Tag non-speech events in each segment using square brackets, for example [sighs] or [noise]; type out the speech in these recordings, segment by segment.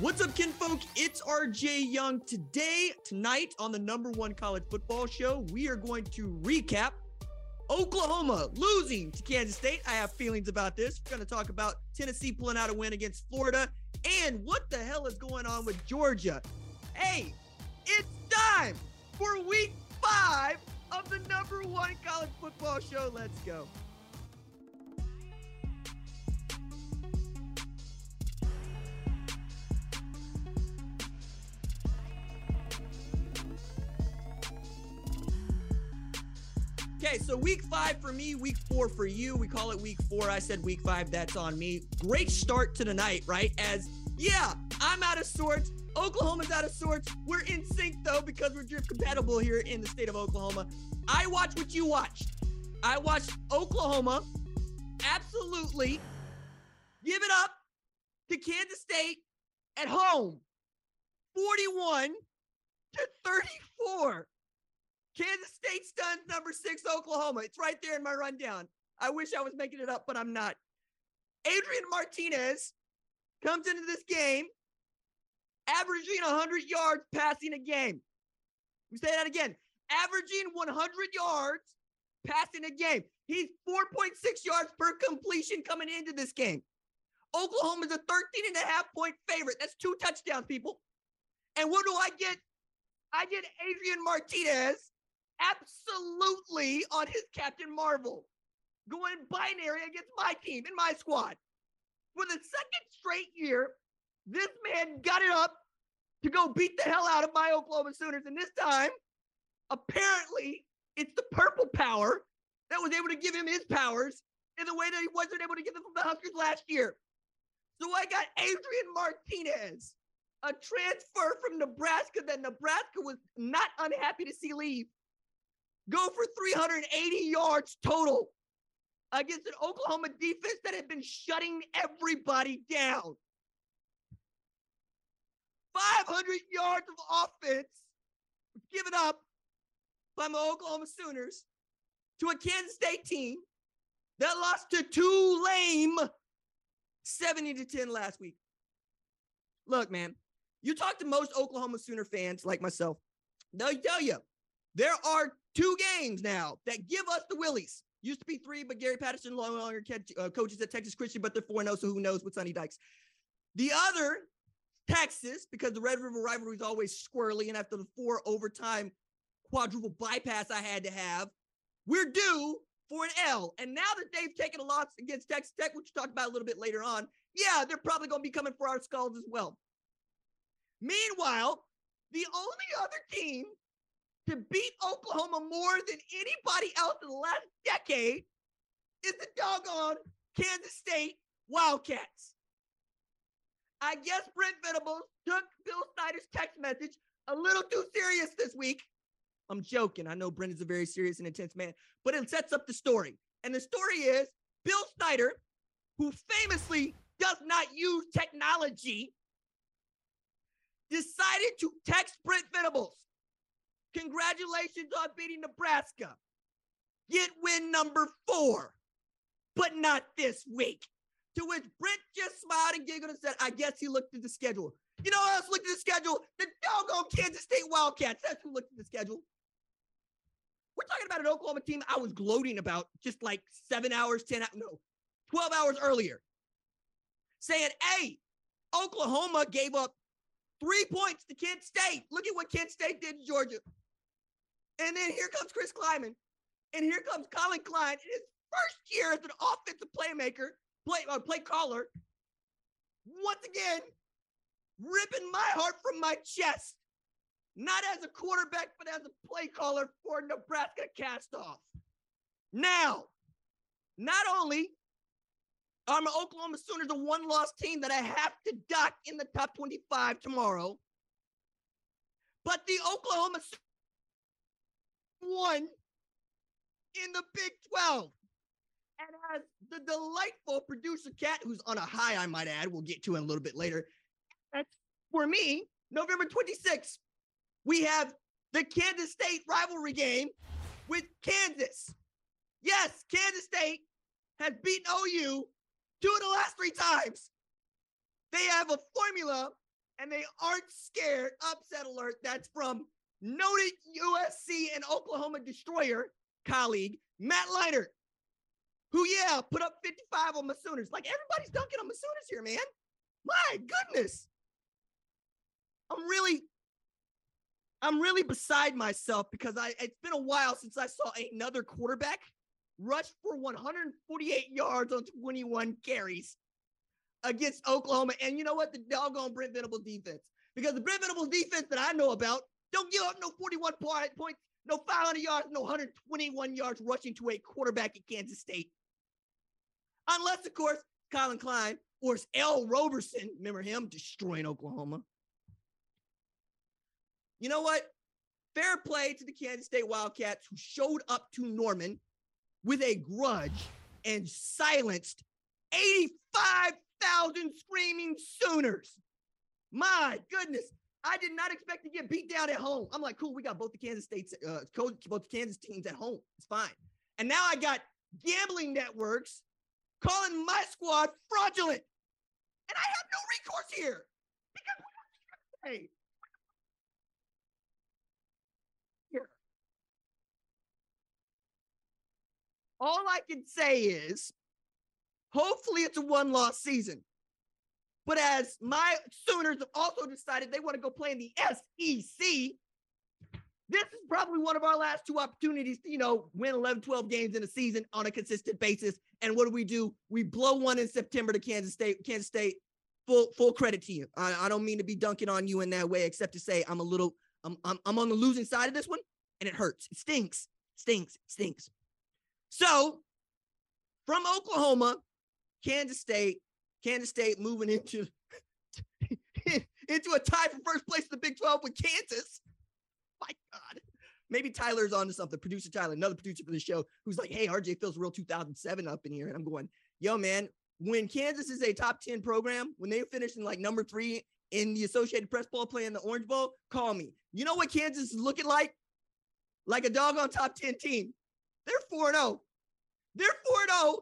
What's up, kinfolk? It's RJ Young. Today, tonight on the number one college football show, we are going to recap Oklahoma losing to Kansas State. I have feelings about this. We're going to talk about Tennessee pulling out a win against Florida and what the hell is going on with Georgia. Hey, it's time for week five of the number one college football show. Let's go. Okay, so week five for me, week four for you. We call it week four. I said week five, that's on me. Great start to the night, right? As, yeah, I'm out of sorts. Oklahoma's out of sorts. We're in sync though because we're drift compatible here in the state of Oklahoma. I watched what you watched. I watched Oklahoma absolutely give it up to Kansas State at home 41 to 34. Kansas State stuns number six Oklahoma. It's right there in my rundown. I wish I was making it up, but I'm not. Adrian Martinez comes into this game averaging 100 yards passing a game. We say that again. Averaging 100 yards passing a game. He's 4.6 yards per completion coming into this game. Oklahoma is a 13 and a half point favorite. That's two touchdowns, people. And what do I get? I get Adrian Martinez absolutely on his Captain Marvel, going binary against my team and my squad. For the second straight year, this man got it up to go beat the hell out of my Oklahoma Sooners. And this time, apparently, it's the purple power that was able to give him his powers in the way that he wasn't able to get them from the Huskers last year. So I got Adrian Martinez, a transfer from Nebraska that Nebraska was not unhappy to see leave go for 380 yards total against an Oklahoma defense that had been shutting everybody down. 500 yards of offense given up by my Oklahoma Sooners to a Kansas State team that lost to Tulane 70 to 10 last week. Look, man, you talk to most Oklahoma Sooner fans like myself, they'll tell you there are two games now that give us the willies. Used to be three, but Gary Patterson no longer uh, coaches at Texas Christian, but they're 4 0, so who knows with Sonny Dykes. The other, Texas, because the Red River rivalry is always squirrely, and after the four overtime quadruple bypass I had to have, we're due for an L. And now that they've taken a loss against Texas Tech, which we'll talk about a little bit later on, yeah, they're probably going to be coming for our skulls as well. Meanwhile, the only other team to beat Oklahoma more than anybody else in the last decade is the doggone Kansas State Wildcats. I guess Brent Venables took Bill Snyder's text message a little too serious this week. I'm joking. I know Brent is a very serious and intense man, but it sets up the story. And the story is Bill Snyder, who famously does not use technology, decided to text Brent Venables Congratulations on beating Nebraska. Get win number four, but not this week. To which Brent just smiled and giggled and said, I guess he looked at the schedule. You know who else looked at the schedule? The doggone Kansas State Wildcats. That's who looked at the schedule. We're talking about an Oklahoma team I was gloating about just like seven hours, 10, no, 12 hours earlier. Saying, hey, Oklahoma gave up three points to Kent State. Look at what Kent State did to Georgia. And then here comes Chris Klieman. And here comes Collin Klein in his first year as an offensive playmaker, play, uh, play caller. Once again, ripping my heart from my chest. Not as a quarterback, but as a play caller for Nebraska cast off. Now, not only are my Oklahoma Sooners a one loss team that I have to duck in the top 25 tomorrow, but the Oklahoma one in the Big 12. And as the delightful producer cat, who's on a high, I might add, we'll get to in a little bit later. That's for me, November 26th, we have the Kansas State rivalry game with Kansas. Yes, Kansas State has beaten OU two of the last three times. They have a formula and they aren't scared. Upset alert. That's from noted USC and Oklahoma destroyer colleague Matt Leinart, who, yeah, put up 55 on my Sooners. Like everybody's dunking on my Sooners here, man. My goodness. I'm really, I'm really beside myself because I it's been a while since I saw another quarterback rush for 148 yards on 21 carries against Oklahoma. And you know what? The doggone Brent Venable defense. Because the Brent Venable defense that I know about don't give up no 41 points, no 500 yards, no 121 yards rushing to a quarterback at Kansas State. Unless, of course, Collin Klein or Ell Roberson, remember him destroying Oklahoma. You know what? Fair play to the Kansas State Wildcats who showed up to Norman with a grudge and silenced 85,000 screaming Sooners. My goodness. I did not expect to get beat down at home. I'm like, cool, we got both the Kansas States, uh, both the Kansas teams at home. It's fine. And now I got gambling networks calling my squad fraudulent. And I have no recourse here because hey, here. All I can say is hopefully it's a one loss season. But as my Sooners have also decided they want to go play in the SEC, this is probably one of our last two opportunities to, you know, win 11, 12 games in a season on a consistent basis. And what do we do? We blow one in September to Kansas State. Kansas State, full full credit to you. I, I don't mean to be dunking on you in that way, except to say I'm a little, I'm, I'm, I'm on the losing side of this one, and it hurts. It stinks, stinks, stinks. So from Oklahoma, Kansas State, Kansas State moving into [laughs] into a tie for first place in the Big 12 with Kansas. My God. Maybe Tyler's on to something. Producer Tyler, another producer for the show, who's like, hey, RJ feels real 2007 up in here. And I'm going, yo, man, when Kansas is a top 10 program, when they finish in like number three in the Associated Press Bowl playing the Orange Bowl, call me. You know what Kansas is looking like? Like a dog on top 10 team. They're 4 0. They're 4 0.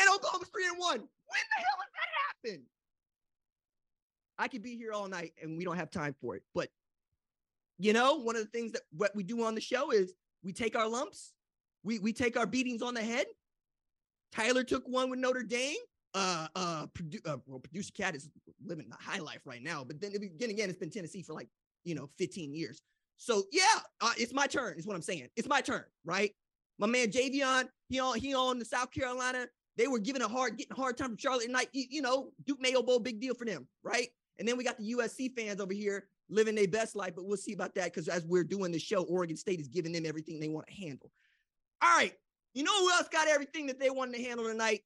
And Oklahoma's 3 and 1. When the hell has that happened? I could be here all night and we don't have time for it. But you know, one of the things that what we do on the show is we take our lumps, we we take our beatings on the head. Tyler took one with Notre Dame. Uh, uh, produ- uh well, producer cat is living the high life right now, but then again, again, it's been Tennessee for like you know 15 years. So yeah, uh, it's my turn. Is what I'm saying. It's my turn, right? My man Javion, he on he on the South Carolina. They were giving a hard, getting a hard time from Charlotte and like you, you know, Duke Mayo Bowl, big deal for them, right? And then we got the USC fans over here living their best life, but we'll see about that because as we're doing the show, Oregon State is giving them everything they want to handle. All right. You know who else got everything that they wanted to handle tonight?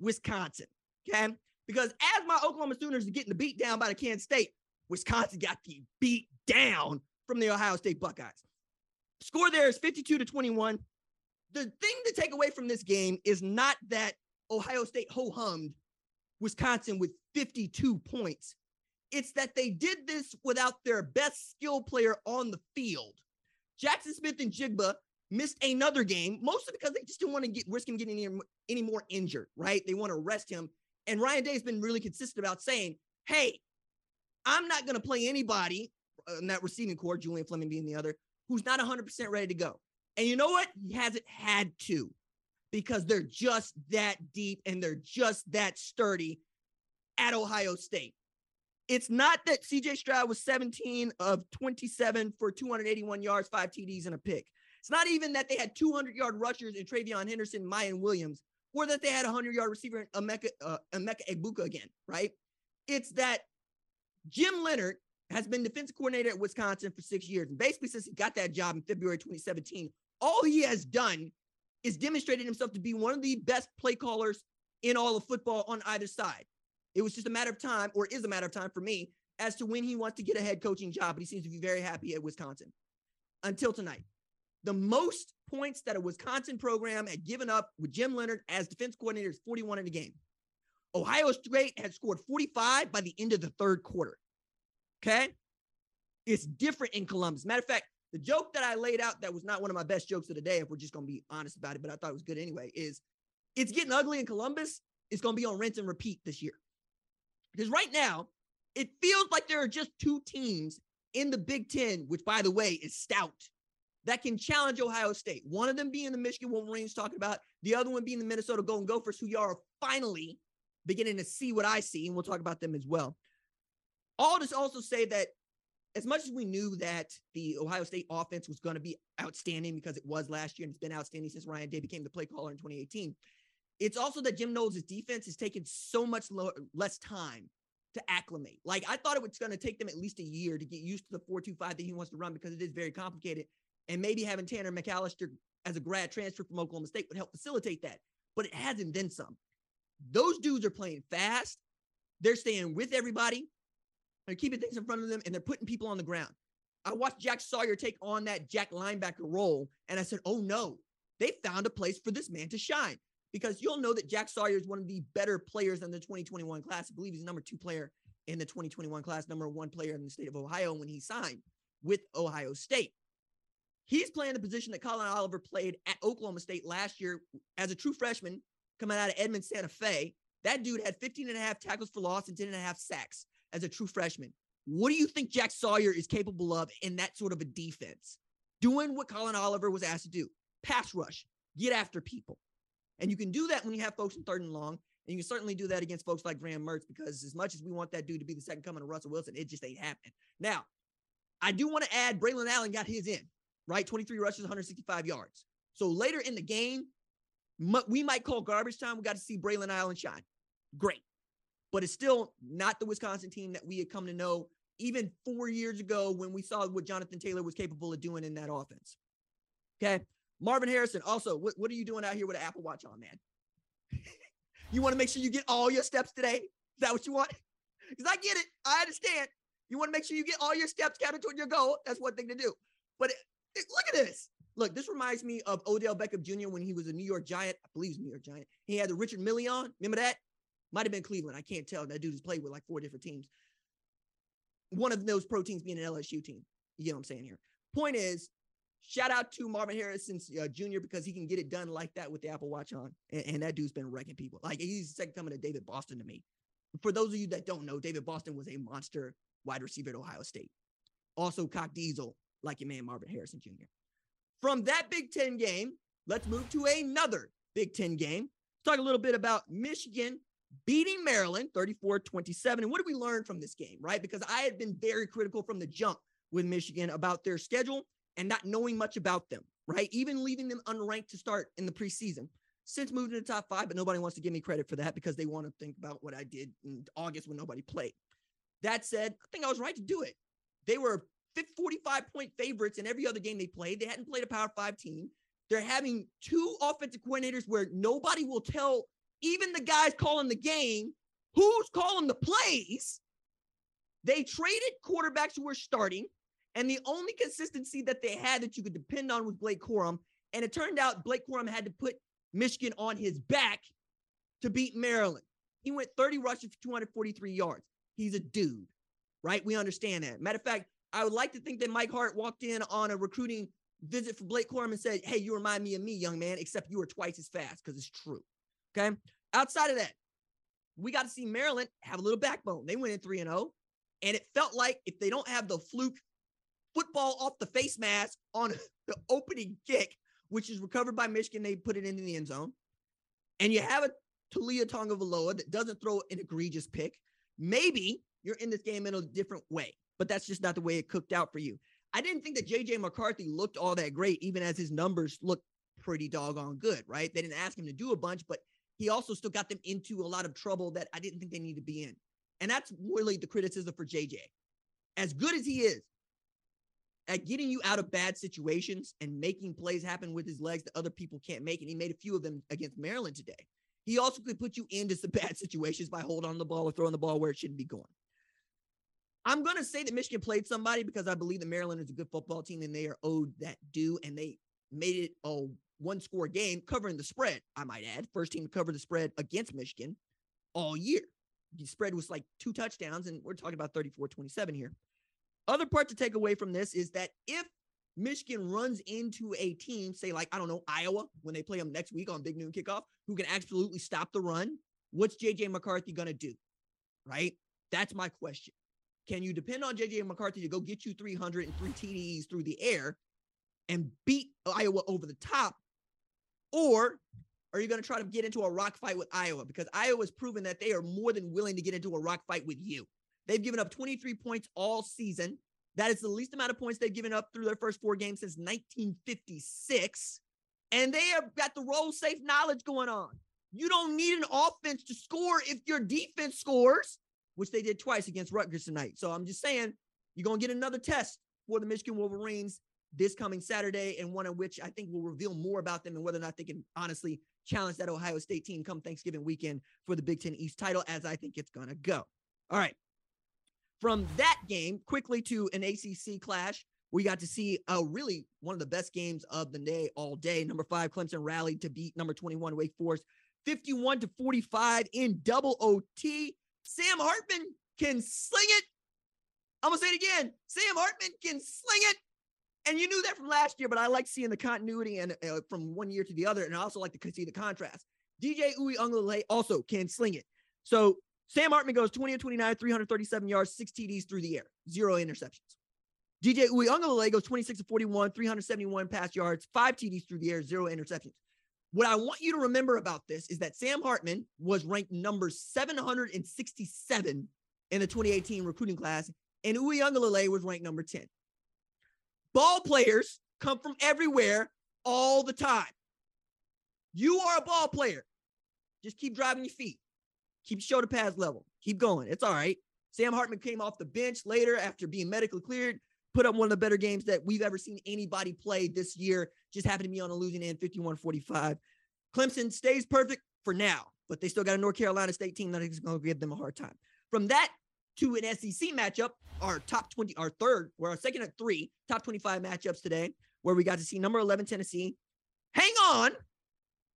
Wisconsin. Okay. Because as my Oklahoma Sooners are getting the beat down by the Kansas State, Wisconsin got the beat down from the Ohio State Buckeyes. Score there is 52 to 21. The thing to take away from this game is not that Ohio State ho hummed Wisconsin with 52 points. It's that they did this without their best skill player on the field. Jaxon Smith-Njigba missed another game, mostly because they just didn't want to get risk him getting any, any more injured, right? They want to rest him. And Ryan Day has been really consistent about saying, hey, I'm not going to play anybody uh, in that receiving corps, Julian Fleming being the other, who's not 100% ready to go. And you know what? He hasn't had to because they're just that deep and they're just that sturdy at Ohio State. It's not that CJ Stroud was 17 of 27 for 281 yards, five TDs, and a pick. It's not even that they had 200 yard rushers in TreVeyon Henderson, Miyan Williams, or that they had a 100 yard receiver in Emeka, uh, Emeka Egbuka again, right? It's that Jim Leonhard has been defensive coordinator at Wisconsin for six years. And basically, since he got that job in February 2017, all he has done is demonstrated himself to be one of the best play callers in all of football on either side. It was just a matter of time, or is a matter of time for me, as to when he wants to get a head coaching job. But he seems to be very happy at Wisconsin until tonight. The most points that a Wisconsin program had given up with Jim Leonhard as defense coordinator is 41 in the game. Ohio State had scored 45 by the end of the third quarter. Okay. It's different in Columbus. Matter of fact, the joke that I laid out that was not one of my best jokes of the day, if we're just going to be honest about it, but I thought it was good anyway, is it's getting ugly in Columbus. It's going to be on rinse and repeat this year. Because right now, It feels like there are just two teams in the Big Ten, which by the way is stout, that can challenge Ohio State. One of them being the Michigan Wolverines talking about, the other one being the Minnesota Golden Gophers, who you are finally beginning to see what I see, and we'll talk about them as well. All this also say that as much as we knew that the Ohio State offense was going to be outstanding because it was last year and it's been outstanding since Ryan Day became the play caller in 2018, it's also that Jim Knowles' defense has taken so much less time to acclimate. Like I thought it was going to take them at least a year to get used to the 4-2-5 that he wants to run because it is very complicated. And maybe having Tanner McCalister as a grad transfer from Oklahoma State would help facilitate that. But it hasn't been some. Those dudes are playing fast. They're staying with everybody. They're keeping things in front of them and they're putting people on the ground. I watched Jack Sawyer take on that Jack linebacker role, and I said, oh no, they found a place for this man to shine. Because you'll know that Jack Sawyer is one of the better players in the 2021 class. I believe he's number two player in the 2021 class, number one player in the state of Ohio when he signed with Ohio State. He's playing the position that Collin Oliver played at Oklahoma State last year as a true freshman coming out of Edmond Santa Fe. That dude had 15 and a half tackles for loss and 10 and a half sacks as a true freshman. What do you think Jack Sawyer is capable of in that sort of a defense? Doing what Collin Oliver was asked to do pass rush, get after people. And you can do that when you have folks in third and long. And you can certainly do that against folks like Graham Mertz because as much as we want that dude to be the second coming of Russell Wilson, it just ain't happening. Now, I do want to add Braylon Allen got his in, right? 23 rushes, 165 yards. So later in the game, we might call garbage time. We got to see Braylon Allen shine. Great. But it's still not the Wisconsin team that we had come to know even four years ago when we saw what Jonathan Taylor was capable of doing in that offense. Okay. Marvin Harrison, also, what, what are you doing out here with an Apple Watch on, man? [laughs] you want to make sure you get all your steps today? Is that what you want? [laughs] Because I get it. I understand. You want to make sure you get all your steps counted toward your goal. That's one thing to do. But it, it, look at this. Look, this reminds me of Odell Beckham Jr. when he was a New York Giant. I believe he's New York Giant. He had the Richard Million. Remember that? Might have been Cleveland. I can't tell. That dude has played with like four different teams. One of those pro teams being an LSU team. You know what I'm saying here. Point is, shout out to Marvin Harrison uh, Jr. because he can get it done like that with the Apple Watch on. And, and that dude's been wrecking people. Like he's second coming to David Boston to me. For those of you that don't know, David Boston was a monster wide receiver at Ohio State. Also, cock diesel like your man Marvin Harrison Jr. From that Big Ten game, let's move to another Big Ten game. Let's Talk a little bit about Michigan beating Maryland 34 27. And what did we learn from this game, right? Because I had been very critical from the jump with Michigan about their schedule and not knowing much about them, right? Even leaving them unranked to start in the preseason. Since moving to the top five, but nobody wants to give me credit for that because they want to think about what I did in August when nobody played. That said, I think I was right to do it. They were 45 point favorites in every other game they played. They hadn't played a Power Five team. They're having two offensive coordinators where nobody will tell even the guys calling the game who's calling the plays. They traded quarterbacks who were starting, and the only consistency that they had that you could depend on was Blake Corum. And it turned out Blake Corum had to put Michigan on his back to beat Maryland. He went 30 rushes for 243 yards. He's a dude, right? We understand that. Matter of fact, I would like to think that Mike Hart walked in on a recruiting visit for Blake Corum and said, Hey, you remind me of me, young man, except you are twice as fast because it's true. Okay. Outside of that, we got to see Maryland have a little backbone. They went in 3 and 0. And it felt like if they don't have the fluke football off the face mask on [laughs] the opening kick, which is recovered by Michigan, they put it into the end zone. And you have a Taulia Tagovailoa that doesn't throw an egregious pick. Maybe you're in this game in a different way but that's just not the way it cooked out for you. I didn't think that JJ McCarthy looked all that great, even as his numbers looked pretty doggone good, right? They didn't ask him to do a bunch, but he also still got them into a lot of trouble that I didn't think they need to be in. And that's really the criticism for JJ. As good as he is at getting you out of bad situations and making plays happen with his legs that other people can't make, and he made a few of them against Maryland today. He also could put you into some [laughs] bad situations by holding on the ball or throwing the ball where it shouldn't be going. I'm going to say that Michigan played somebody because I believe that Maryland is a good football team and they are owed that due. And they made it a one score game covering the spread, I might add. First team to cover the spread against Michigan all year. The spread was like two touchdowns, and we're talking about 34 27 here. Other part to take away from this is that if Michigan runs into a team, say like, I don't know, Iowa, when they play them next week on Big Noon Kickoff, who can absolutely stop the run, what's JJ McCarthy going to do? Right? That's my question. Can you depend on JJ McCarthy to go get you 303 TDs through the air and beat Iowa over the top? Or are you going to try to get into a rock fight with Iowa? Because Iowa's proven that they are more than willing to get into a rock fight with you. They've given up 23 points all season. That is the least amount of points they've given up through their first four games since 1956. And they have got the roll safe knowledge going on. You don't need an offense to score if your defense scores, which they did twice against Rutgers tonight. So I'm just saying, you're going to get another test for the Michigan Wolverines this coming Saturday, and one in which I think will reveal more about them and whether or not they can honestly challenge that Ohio State team come Thanksgiving weekend for the Big Ten East title, as I think it's going to go. All right. From that game, quickly to an ACC clash. We got to see a really one of the best games of the day all day. Number five, Clemson rallied to beat number 21, Wake Forest, 51 to 45 in double OT. Sam Hartman can sling it. I'm going to say it again. Sam Hartman can sling it. And you knew that from last year, but I like seeing the continuity and uh, from one year to the other. And I also like to see the contrast. DJ Uiagalelei also can sling it. So Sam Hartman goes 20 and 29, 337 yards, six TDs through the air, zero interceptions. DJ Uiagalelei goes 26 to 41, 371 pass yards, five TDs through the air, zero interceptions. What I want you to remember about this is that Sam Hartman was ranked number 767 in the 2018 recruiting class, and Uiagalelei was ranked number 10. Ball players come from everywhere all the time. You are a ball player. Just keep driving your feet. Keep shoulder pads level. Keep going. It's all right. Sam Hartman came off the bench later after being medically cleared, put up one of the better games that we've ever seen anybody play this year. Just happened to be on a losing end, 51 45. Clemson stays perfect for now, but they still got a North Carolina State team that is going to give them a hard time. From that to an SEC matchup, our top 20, our third, we're our second at three, top 25 matchups today, where we got to see number 11 Tennessee hang on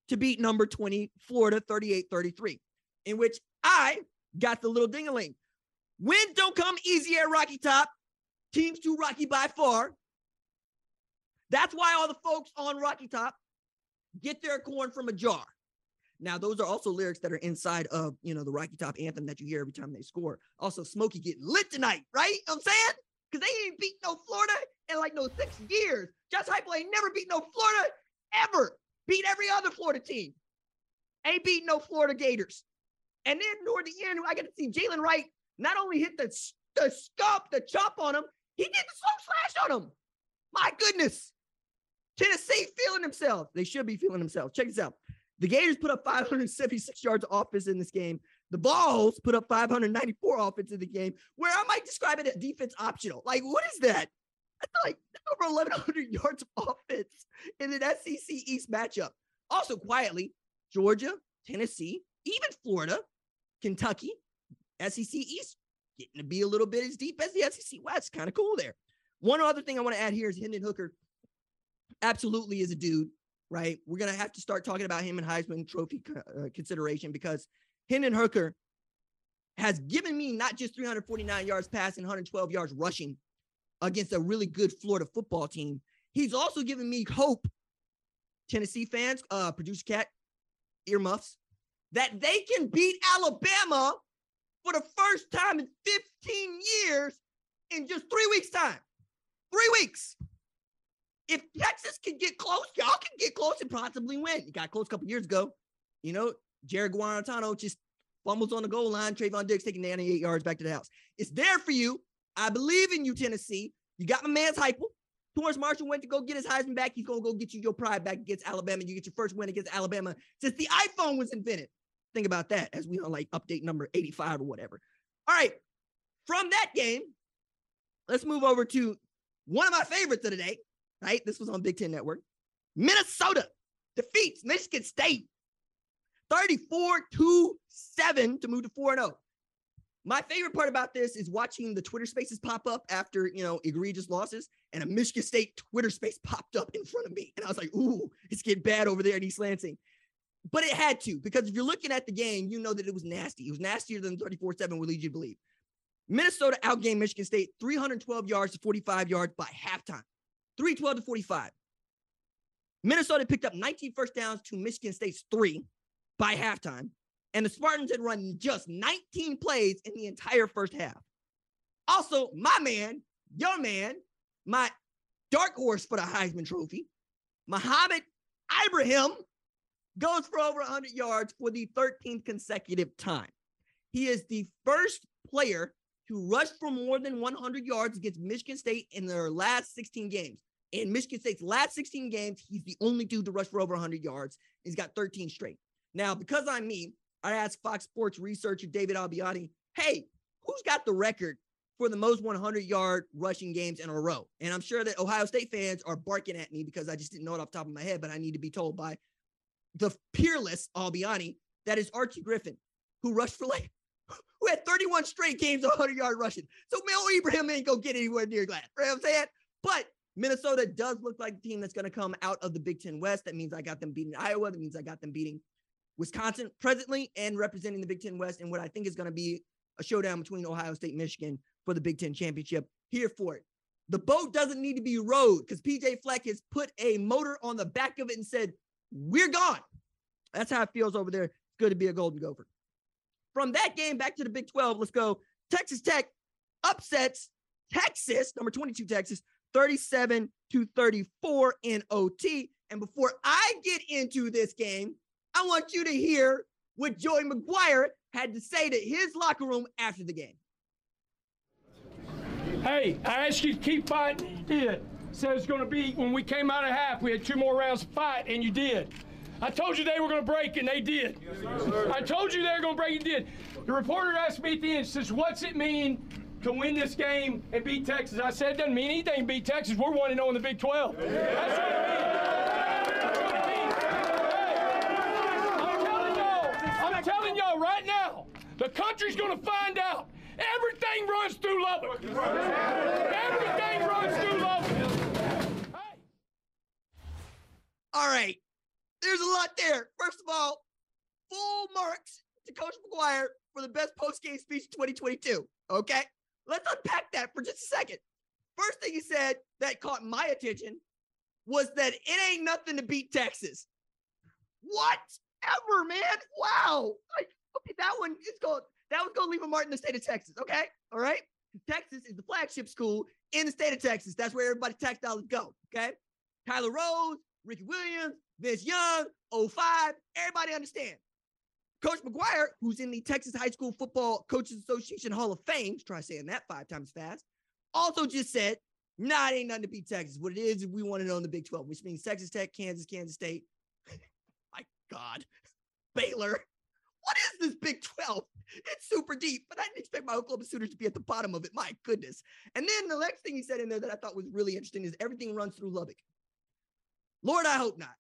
to beat number 20 Florida 38 33, in which I got the little dingaling. Wins don't come easy at Rocky Top. Teams too rocky by far. That's why all the folks on Rocky Top get their corn from a jar. Now, those are also lyrics that are inside of, you know, the Rocky Top anthem that you hear every time they score. Also, Smokey getting lit tonight, right? You know I'm saying? Because they ain't beat no Florida in like no six years. Josh Heupel ain't never beat no Florida ever. Beat every other Florida team. Ain't beat no Florida Gators. And then toward the end, I got to see Jaylen Wright not only hit the, the scup, the chop on him, he did the slow slash on him. My goodness. Tennessee feeling themselves. They should be feeling themselves. Check this out. The Gators put up 576 yards of offense in this game. The Vols put up 594 offense in the game, where I might describe it as defense optional. Like, what is that? That's like over 1,100 yards of offense in an SEC East matchup. Also, quietly, Georgia, Tennessee, even Florida, Kentucky, SEC East getting to be a little bit as deep as the SEC West. Kind of cool there. One other thing I want to add here is Hendon Hooker absolutely is a dude right? We're going to have to start talking about him in Heisman Trophy uh, consideration because Hendon Hooker has given me not just 349 yards passing, 112 yards rushing against a really good Florida football team. He's also given me hope, Tennessee fans, uh, producer cat, earmuffs, that they can beat Alabama for the first time in 15 years in just three weeks' time. Three weeks if Texas can get close, y'all get close and possibly win. You got close a couple years ago. You know, Jarrett Guarantano just fumbles on the goal line. Trevon Diggs taking 98 yards back to the house. It's there for you. I believe in you, Tennessee. You got my man's Heupel. Terrace Marshall went to go get his Heisman back. He's to go get you your pride back against Alabama. You get your first win against Alabama since the iPhone was invented. Think about that as we on like update number 85 or whatever. All right. From that game, let's move over to one of my favorites of the day, right? This was on Big Ten Network. Minnesota defeats Michigan State 34 to 7 to move to 4 0. My favorite part about this is watching the Twitter spaces pop up after, you know, egregious losses and a Michigan State Twitter space popped up in front of me. And I was like, ooh, it's getting bad over there at East Lansing. But it had to, because if you're looking at the game, you know that it was nasty. It was nastier than 34 7 would lead you to believe. Minnesota outgained Michigan State 312 yards to 45 yards by halftime. 312 to 45. Minnesota picked up 19 first downs to Michigan State's three by halftime. And the Spartans had run just 19 plays in the entire first half. Also, my man, your man, my dark horse for the Heisman Trophy, Mohamed Ibrahim, goes for over 100 yards for the 13th consecutive time. He is the first player to rush for more than 100 yards against Michigan State in their last 16 games. In Michigan State's last 16 games, he's the only dude to rush for over 100 yards. He's got 13 straight. Now, because I'm me, I asked Fox Sports researcher David Albiani, hey, who's got the record for the most 100 yard rushing games in a row? And I'm sure that Ohio State fans are barking at me because I just didn't know it off the top of my head, but I need to be told by the peerless Albiani that is Archie Griffin, who rushed for like, [laughs] who had 31 straight games of 100 yard rushing. So Mel Ibrahim ain't gonna get anywhere near that. Right? I'm saying? But Minnesota does look like the team that's going to come out of the Big Ten West. That means I got them beating Iowa. That means I got them beating Wisconsin presently and representing the Big Ten West and what I think is going to be a showdown between Ohio State Michigan for the Big Ten championship. Here for it. The boat doesn't need to be rowed because PJ Fleck has put a motor on the back of it and said, We're gone. That's how it feels over there. It's good to be a Golden Gopher. From that game back to the Big 12, let's go. Texas Tech upsets Texas, number 22 Texas, 37 to 34 in OT. And before I get into this game, I want you to hear what Joey McGuire had to say to his locker room after the game. Hey, I asked you to keep fighting. You did. Said it's going to be when we came out of half, we had two more rounds to fight, and you did. I told you they were going to break, and they did. Yes, I told you they were going to break, and did. The reporter asked me at the end, says, What's it mean to win this game and beat Texas. I said it doesn't mean anything beat Texas. We're 1 0 in the Big 12. That's what it means. I'm telling y'all, I'm telling y'all right now, the country's going to find out. Everything runs through Lubbock. Everything runs through Lubbock. Hey. All right. There's a lot there. First of all, full marks to Coach McGuire for the best post-game speech 2022. Okay. Let's unpack that for just a second. First thing he said that caught my attention was that it ain't nothing to beat Texas. What ever, man? Wow. Like, okay, that one is going that was going to leave a mark in the state of Texas. Okay. All right. Texas is the flagship school in the state of Texas. That's where everybody tax dollars go. Okay. Tyler Rose, Ricky Williams, Vince Young, 05. Everybody understand. Coach McGuire, who's in the Texas High School Football Coaches Association Hall of Fame, try saying that five times fast, also just said, nah, it ain't nothing to beat Texas. What it is, we want to know in the Big 12, which means Texas Tech, Kansas, Kansas State. [laughs] My God. Baylor. What is this Big 12? It's super deep, but I didn't expect my Oklahoma Sooners to be at the bottom of it. My goodness. And then the next thing he said in there that I thought was really interesting is everything runs through Lubbock. Lord, I hope not.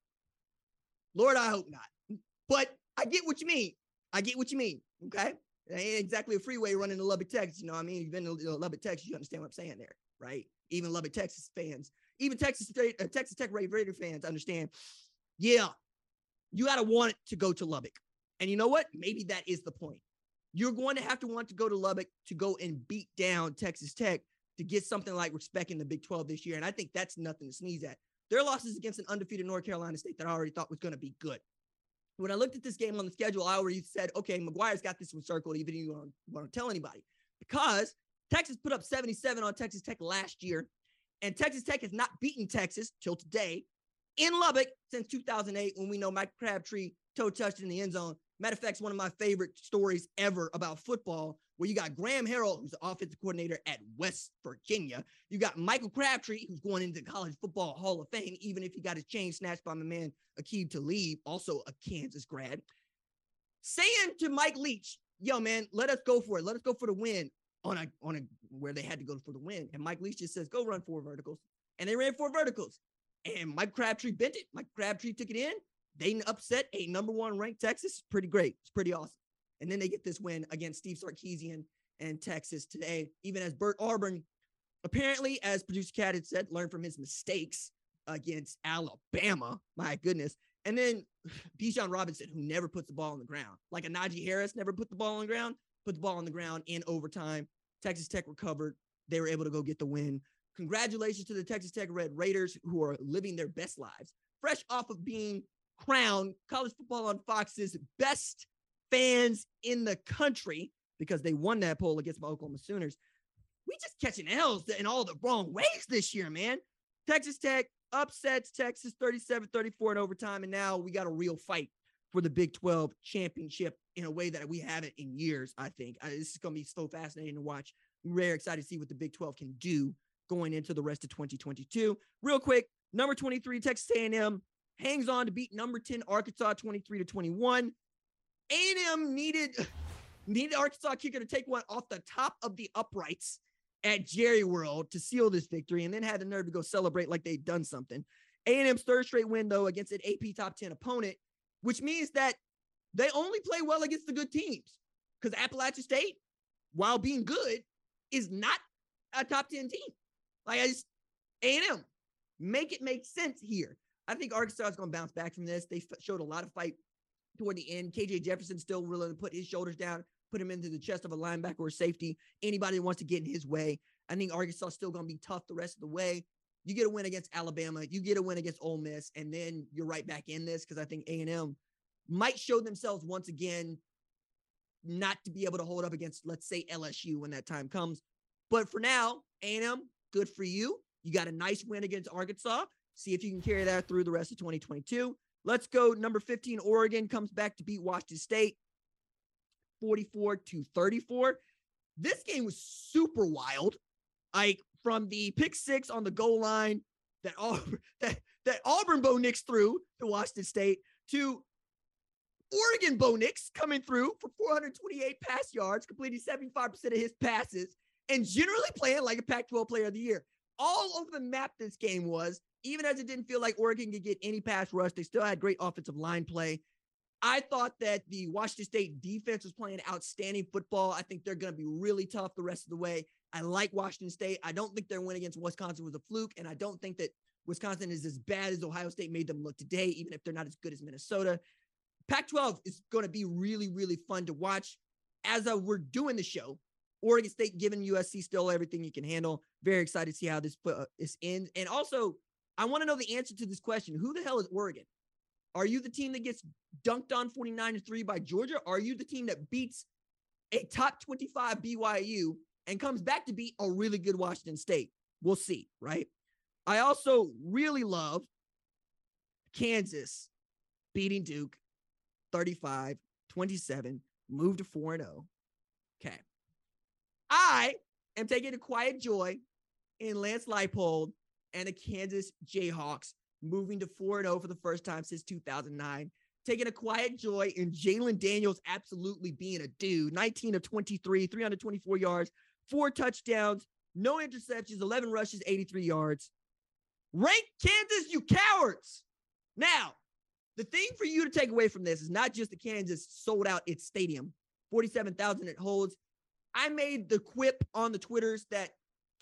Lord, I hope not. But I get what you mean. I get what you mean. Okay. It ain't exactly a freeway running to Lubbock, Texas. You know what I mean? You've been to Lubbock, Texas. You understand what I'm saying there, right? Even Lubbock, Texas fans, even Texas State, uh, Texas Tech Raider fans understand. Yeah, you got to want to go to Lubbock. And you know what? Maybe that is the point. You're going to have to want to go to Lubbock to go and beat down Texas Tech to get something like respect in the Big 12 this year. And I think that's nothing to sneeze at. Their losses against an undefeated North Carolina State that I already thought was going to be good when I looked at this game on the schedule, I already said, okay, McGuire's got this one circled, even if you don't want to tell anybody, because Texas put up 77 on Texas Tech last year, and Texas Tech has not beaten Texas till today in Lubbock since 2008 when we know Mike Crabtree toe touched in the end zone. Matter of fact, it's one of my favorite stories ever about football where you got Graham Harrell, who's the offensive coordinator at West Virginia. You got Michael Crabtree, who's going into college football Hall of Fame, even if he got his chain snatched by my man Aqib Talib, also a Kansas grad, saying to Mike Leach, yo, man, let us go for it. Let us go for the win on a on a where they had to go for the win. And Mike Leach just says, go run four verticals. And they ran four verticals. And Mike Crabtree bent it. Mike Crabtree took it in. They upset a number one ranked Texas. Pretty great. It's pretty awesome. And then they get this win against Steve Sarkisian and Texas today, even as Bert Auburn, apparently, as producer Cat had said, learned from his mistakes against Alabama. My goodness. And then [sighs] Bijan Robinson, who never puts the ball on the ground, like a Najee Harris never put the ball on the ground, put the ball on the ground in overtime. Texas Tech recovered. They were able to go get the win. Congratulations to the Texas Tech Red Raiders who are living their best lives, fresh off of being crowned college football on Fox's best fans in the country because they won that poll against my Oklahoma Sooners. we just catching L's in all the wrong ways this year, man. Texas Tech upsets Texas 37 34 in overtime. And now we got a real fight for the Big 12 championship in a way that we haven't in years, I think. I, this is going to be so fascinating to watch. I'm very excited to see what the Big 12 can do going into the rest of 2022. Real quick, number 23 Texas A&M hangs on to beat number 10 Arkansas 23 to 21. A&M needed [sighs] needed Arkansas kicker to take one off the top of the uprights at Jerry World to seal this victory and then had the nerve to go celebrate like they'd done something. A&M's third straight win though against an AP top 10 opponent, which means that they only play well against the good teams because Appalachian State, while being good, is not a top 10 team. Like I just A&M make it make sense here. I think Arkansas is going to bounce back from this. They showed a lot of fight toward the end. KJ Jefferson still willing to put his shoulders down, put him into the chest of a linebacker or safety. Anybody that wants to get in his way. I think Arkansas is still going to be tough the rest of the way. You get a win against Alabama, you get a win against Ole Miss, and then you're right back in this because I think A&M might show themselves once again not to be able to hold up against, let's say, LSU when that time comes. But for now, A&M, good for you. You got a nice win against Arkansas. See if you can carry that through the rest of 2022. Let's go. Number 15, Oregon comes back to beat Washington State 44 to 34. This game was super wild. Like from the pick six on the goal line that Auburn, [laughs] that, that Auburn Bo Nix threw to Washington State to Oregon Bo Nix coming through for 428 pass yards, completing 75% of his passes, and generally playing like a Pac 12 player of the year. All over the map, this game was, even as it didn't feel like Oregon could get any pass rush, they still had great offensive line play. I thought that the Washington State defense was playing outstanding football. I think they're going to be really tough the rest of the way. I like Washington State. I don't think their win against Wisconsin was a fluke, and I don't think that Wisconsin is as bad as Ohio State made them look today, even if they're not as good as Minnesota. Pac 12 is going to be really, really fun to watch. As we're doing the show, Oregon State giving USC still everything you can handle. Very excited to see how this uh, this ends. And also, I want to know the answer to this question: Who the hell is Oregon? Are you the team that gets dunked on 49 to 3 by Georgia? Are you the team that beats a top 25 BYU and comes back to beat a really good Washington State? We'll see, right? I also really love Kansas beating Duke 35 27, move to 4 0. Okay. I am taking a quiet joy in Lance Leipold and the Kansas Jayhawks moving to 4 0 for the first time since 2009. Taking a quiet joy in Jalon Daniels absolutely being a dude. 19 of 23, 324 yards, four touchdowns, no interceptions, 11 rushes, 83 yards. Rank Kansas, you cowards. Now, the thing for you to take away from this is not just the Kansas sold out its stadium, 47,000 it holds. I made the quip on the Twitters that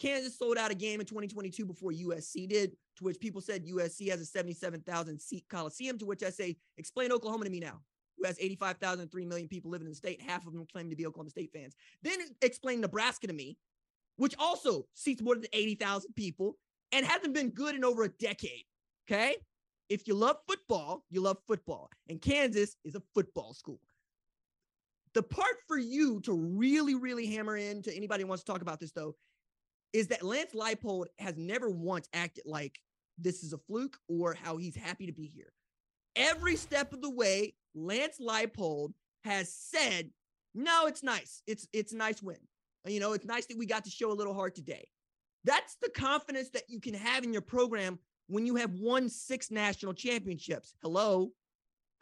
Kansas sold out a game in 2022 before USC did, to which people said USC has a 77,000 seat Coliseum, to which I say, explain Oklahoma to me now, who has 85,000, 3 million people living in the state, half of them claim to be Oklahoma State fans. Then explain Nebraska to me, which also seats more than 80,000 people and hasn't been good in over a decade. Okay. If you love football, you love football. And Kansas is a football school. The part for you to really, really hammer in to anybody who wants to talk about this, though, is that Lance Leipold has never once acted like this is a fluke or how he's happy to be here. Every step of the way, Lance Leipold has said, "No, it's nice. It's it's a nice win. You know, it's nice that we got to show a little heart today." That's the confidence that you can have in your program when you have won six national championships. Hello,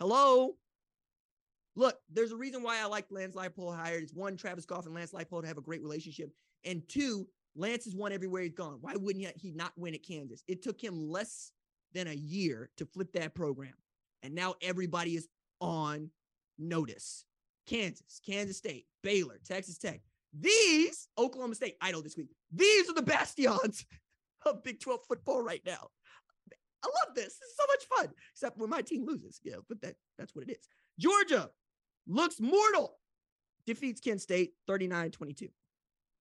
hello. Look, there's a reason why I like Lance Leipold hired. It's one, Travis Goff and Lance Leipold have a great relationship, and two, Lance has won everywhere he's gone. Why wouldn't he not win at Kansas? It took him less than a year to flip that program. And now everybody is on notice. Kansas, Kansas State, Baylor, Texas Tech. These, Oklahoma State, idle this week. These are the bastions [laughs] of Big 12 football right now. I love this. This is so much fun, except when my team loses. Yeah, but that that's what it is. Georgia looks mortal, defeats Kent State 39 22.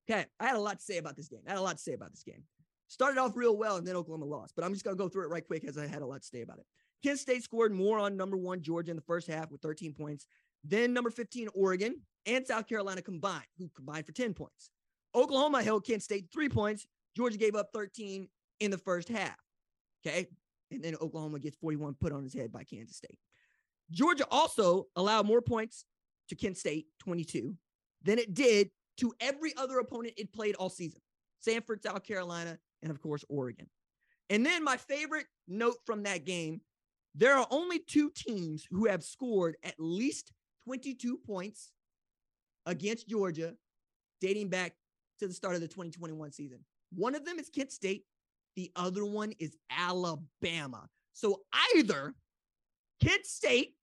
Okay, I had a lot to say about this game. I had a lot to say about this game. Started off real well, and then Oklahoma lost, but I'm just going to go through it right quick as I had a lot to say about it. Kent State scored more on number one Georgia in the first half with 13 points. Then number 15 Oregon and South Carolina combined, who combined for 10 points. Oklahoma held Kent State three points. Georgia gave up 13 in the first half. Okay. And then Oklahoma gets 41 put on his head by Kansas State. Georgia also allowed more points to Kent State, 22, than it did to every other opponent it played all season Samford, South Carolina, and of course, Oregon. And then my favorite note from that game there are only two teams who have scored at least 22 points against Georgia dating back to the start of the 2021 season. One of them is Kent State, the other one is Alabama. So either Kent State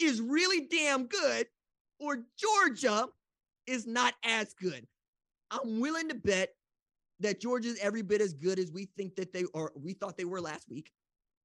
is really damn good or Georgia is not as good. I'm willing to bet that Georgia's every bit as good as we think that they are, we thought they were last week,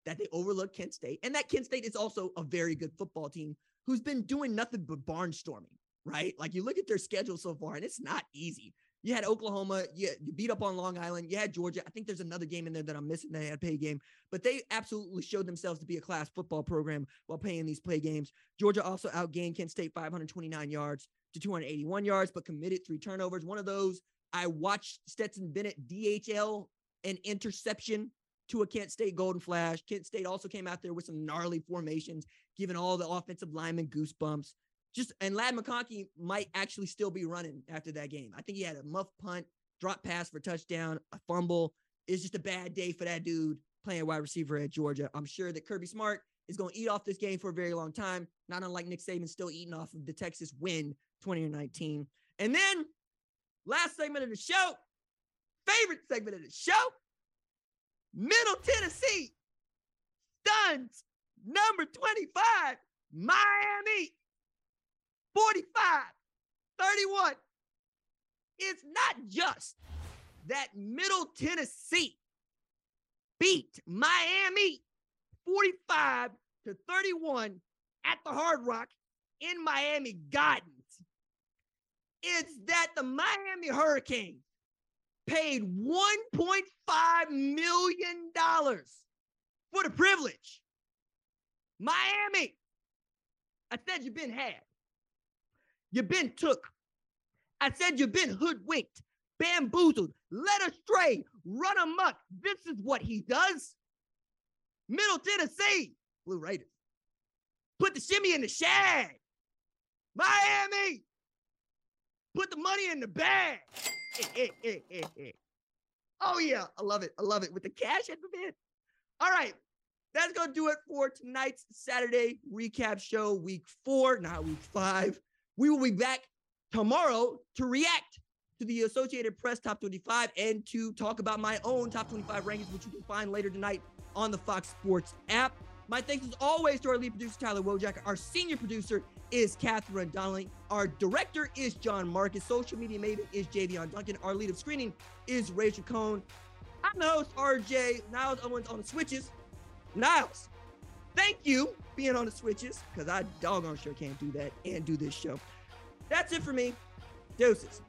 that they overlooked Kent State, and that Kent State is also a very good football team who's been doing nothing but barnstorming, right? Like you look at their schedule so far, and it's not easy. You had Oklahoma, you, you beat up on Long Island, you had Georgia. I think there's another game in there that I'm missing. They had a pay game, but they absolutely showed themselves to be a class football program while playing these play games. Georgia also outgained Kent State 529 yards to 281 yards, but committed three turnovers. One of those, I watched Stetson Bennett DHL an interception to a Kent State Golden Flash. Kent State also came out there with some gnarly formations, giving all the offensive linemen goosebumps. Just and Ladd McConkey might actually still be running after that game. I think he had a muff punt, drop pass for touchdown, a fumble. It's just a bad day for that dude playing wide receiver at Georgia. I'm sure that Kirby Smart is going to eat off this game for a very long time, not unlike Nick Saban still eating off of the Texas win 2019. And then last segment of the show, favorite segment of the show, Middle Tennessee stuns number 25, Miami 45 31. It's not just that Middle Tennessee beat Miami 45 to 31 at the Hard Rock in Miami Gardens. It's that the Miami Hurricanes paid $1.5 million for the privilege. Miami, I said you've been had. You've been took. I said you've been hoodwinked, bamboozled, led astray, run amok. This is what he does. Middle Tennessee, Blue Raiders. Put the shimmy in the shag. Miami, put the money in the bag. [laughs] oh, yeah. I love it. I love it. With the cash at the end. All right. That's going to do it for tonight's Saturday recap show, week four, not week five. We will be back tomorrow to react to the Associated Press Top 25 and to talk about my own Top 25 rankings, which you can find later tonight on the Fox Sports app. My thanks as always to our lead producer, Tyler Wojak. Our senior producer is Catherine Donnelly. Our director is John Marcus. Social media maven is Javion Duncan. Our lead of screening is Rachel Cohn. I'm the host, RJ. Niles Owens on the switches. Niles, thank you being on the switches because I doggone sure can't do that and do this show. That's it for me. Deuces.